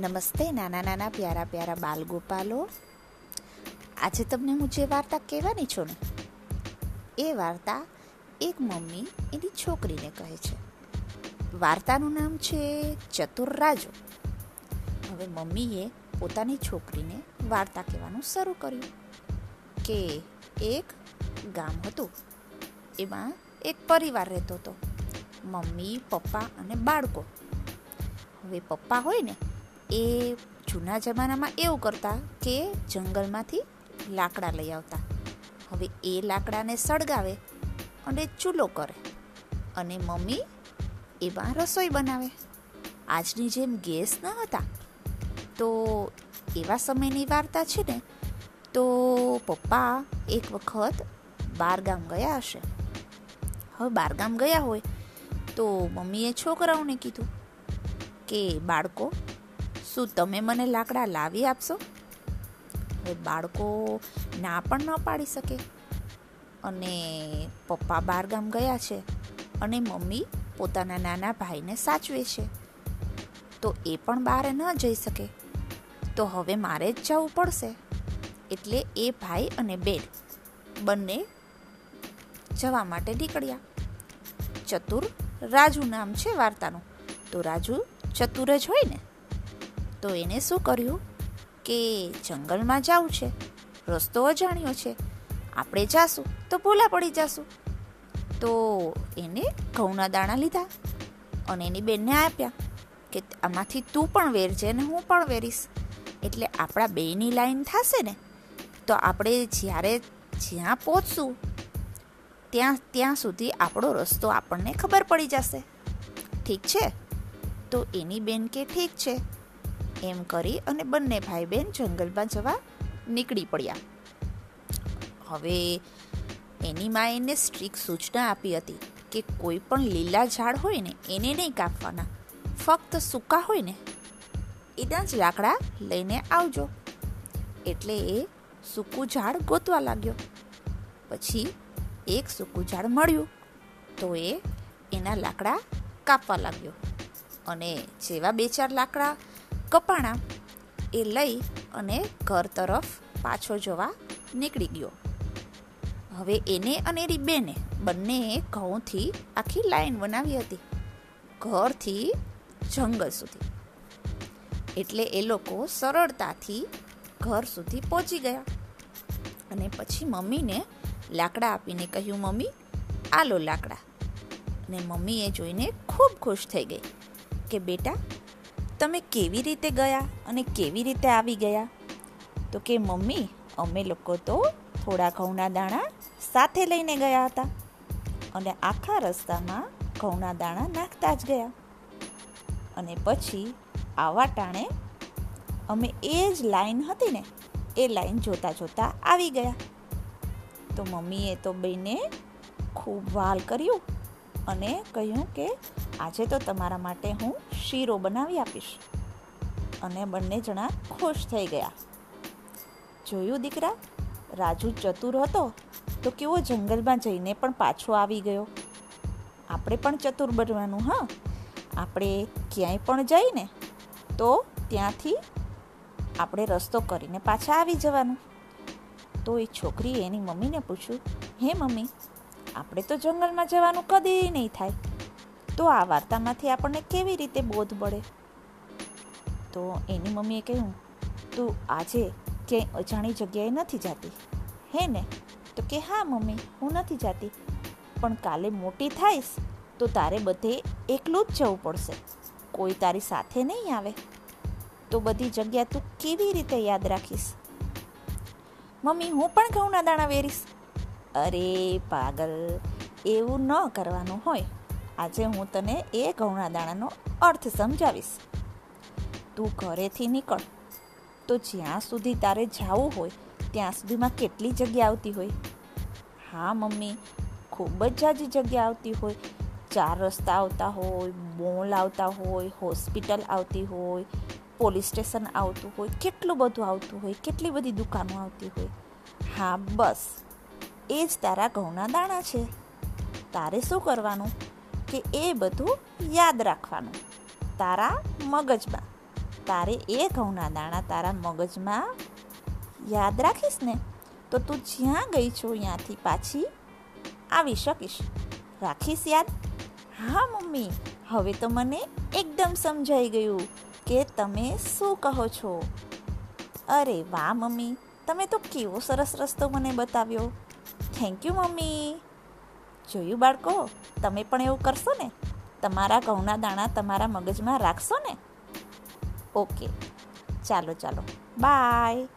નમસ્તે, નાના નાના પ્યારા પ્યારા બાલ ગોપાલો આજે તમને હું જે વાર્તા કહેવાની છું ને, એ વાર્તા એક મમ્મી એની છોકરીને કહે છે. વાર્તાનું નામ છે ચતુર રાજો હવે મમ્મીએ પોતાની છોકરીને વાર્તા કહેવાનું શરૂ કર્યું કે એક ગામ હતું, એમાં એક પરિવાર રહેતો હતો, મમ્મી, પપ્પા અને બાળકો. હવે પપ્પા હોય ને એ જૂના જમાનામાં એવું કરતા કે જંગલમાંથી લાકડા લઈ આવતા. હવે એ લાકડાને સળગાવે અને ચૂલો કરે અને મમ્મી એમાં રસોઈ બનાવે. આજની જેમ ગેસ ન હતા, તો એવા સમયની વાર્તા છે ને, તો પપ્પા એક વખત બારગામ ગયા હશે. હવે બારગામ ગયા હોય તો મમ્મીએ છોકરાઓને કીધું કે, બાળકો શું તમે મને લાકડા લાવી આપશો? હવે બાળકો ના પણ ન પાડી શકે. અને પપ્પા બહારગામ ગયા છે અને મમ્મી પોતાના નાના ભાઈને સાચવે છે. તો એ પણ બહાર ન જઈ શકે. તો હવે મારે જ જવું પડશે. એટલે એ ભાઈ અને બેન બંને જવા માટે નીકળ્યા. ચતુર રાજુ નામ છે વાર્તાનું. તો રાજુ ચતુર જ હોય ને? તો એને શું કર્યું? કે જંગલમાં જવું છે. રસ્તો અજાણ્યો છે. આપણે જાશું તો ભૂલા પડી જાશું. તો એને ઘઉંના દાણા લીધા અને એની બેનને આપ્યા કે આમાંથી તું પણ વેરજે અને હું પણ વેરીશ. એટલે આપણા બેની લાઈન થશે ને, તો આપણે જ્યારે જ્યાં પહોંચશું, ત્યાં ત્યાં સુધી આપણો રસ્તો આપણને ખબર પડી જશે. ઠીક છે? તો એની બેન કે ઠીક છે. એમ કરી અને બંને ભાઈ બહેન જંગલમાં જવા નીકળી પડ્યા. હવે એની માએ એને સ્ટ્રીક સૂચના આપી હતી કે કોઈ પણ લીલા ઝાડ હોય ને એને નહીં કાપવાના. ફક્ત સૂકા હોય ને એના જ લાકડા લઈને આવજો. એટલે એ સૂકું ઝાડ ગોતવા લાગ્યો. પછી એક સૂકું ઝાડ મળ્યું તો એ એના લાકડા કાપવા લાગ્યો. અને જેવા બે ચાર લાકડા કપાણા એ લઈ અને ઘર તરફ પાછો જવા નીકળી ગયો. હવે એને અને એની બેને બંનેએ ઘઉંથી આખી લાઈન બનાવી હતી. ઘરથી જંગલ સુધી. એટલે એ લોકો સરળતાથી ઘર સુધી પહોંચી ગયા. અને પછી મમ્મીને લાકડા આપીને કહ્યું, મમ્મી, આલો લાકડા. અને મમ્મીએ જોઈને ખૂબ ખુશ થઈ ગઈ કે, બેટા તમે કેવી રીતે ગયા અને કેવી રીતે આવી ગયા? તો કે મમ્મી, અમે લોકો તો થોડા ઘઉંના દાણા સાથે લઈને ગયા હતા અને આખા રસ્તામાં ઘઉંના દાણા નાખતા જ ગયા. અને પછી આવા ટાણે અમે એ જ લાઈન હતી ને, એ લાઈન જોતા જોતા આવી ગયા. તો મમ્મીએ તો બેને ખૂબ વાલ કર્યું અને કહ્યું કે આજે તો તમારા માટે હું શીરો બનાવી આપીશ. અને બંને જણા ખુશ થઈ ગયા. જોયું દીકરા? રાજુ ચતુર હતો તો કેવો જંગલમાં જઈને પણ પાછો આવી ગયો. આપણે પણ ચતુર બનવાનું, હા? આપણે ક્યાંય પણ જઈને તો ત્યાંથી આપણે રસ્તો કરીને પાછા આવી જવાનું. તો એ છોકરીએ એની મમ્મીને પૂછ્યું, હે મમ્મી આપણે તો જંગલમાં જવાનું કદી નહીં થાય. તો આ વાર્તામાંથી આપણને કેવી રીતે બોધ પડે તો એની મમ્મીએ કહ્યું, તું આજે ક્યાંય અજાણી જગ્યાએ નથી જતી, હે ને? તો કે, હા, મમ્મી, હું નથી જતી, પણ કાલે મોટી થાઈશ, તો તારે બધે એકલું જ જવું પડશે. કોઈ તારી સાથે નહીં આવે. તો બધી જગ્યા તું કેવી રીતે યાદ રાખીશ? મમ્મી, હું પણ ઘઉંના દાણા વેરીશ. અરે પાગલ, એવું ન કરવાનું હોય. આજે હું તને એ ઘઉંના દાણાનો અર્થ સમજાવીશ. તું ઘરેથી નીકળ. તો જ્યાં સુધી તારે જવું હોય, ત્યાં સુધીમાં કેટલી જગ્યા આવતી હોય? હા, મમ્મી, ખૂબ જ જાજી જગ્યા આવતી હોય. ચાર રસ્તા આવતા હોય, મોલ આવતા હોય, હોસ્પિટલ આવતી હોય, પોલીસ સ્ટેશન આવતું હોય, કેટલું બધું આવતું હોય, કેટલી બધી દુકાનો આવતી હોય. હા, બસ. એ જ તારા ઘઉંના દાણા છે. તારે શું કરવાનું? કે એ બધું યાદ રાખવાનું. તારા મગજમાં. તારે એ ઘઉંના દાણા તારા મગજમાં યાદ રાખીશ ને, તો તું જ્યાં ગઈ છો ત્યાંથી પાછી આવી શકીશ. રાખીશ યાદ? હા, મમ્મી. હવે તો મને એકદમ સમજાઈ ગયું કે તમે શું કહો છો. અરે વાહ, મમ્મી. તમે તો કેવો સરસ રસ્તો મને બતાવ્યો. થેન્ક યુ મમ્મી જોયું, બાળકો? તમે પણ એવું કરશો ને? તમારા ઘઉંના દાણા તમારા મગજમાં રાખશો ને? ઓકે ચાલો ચાલો. બાય